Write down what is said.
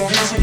your hands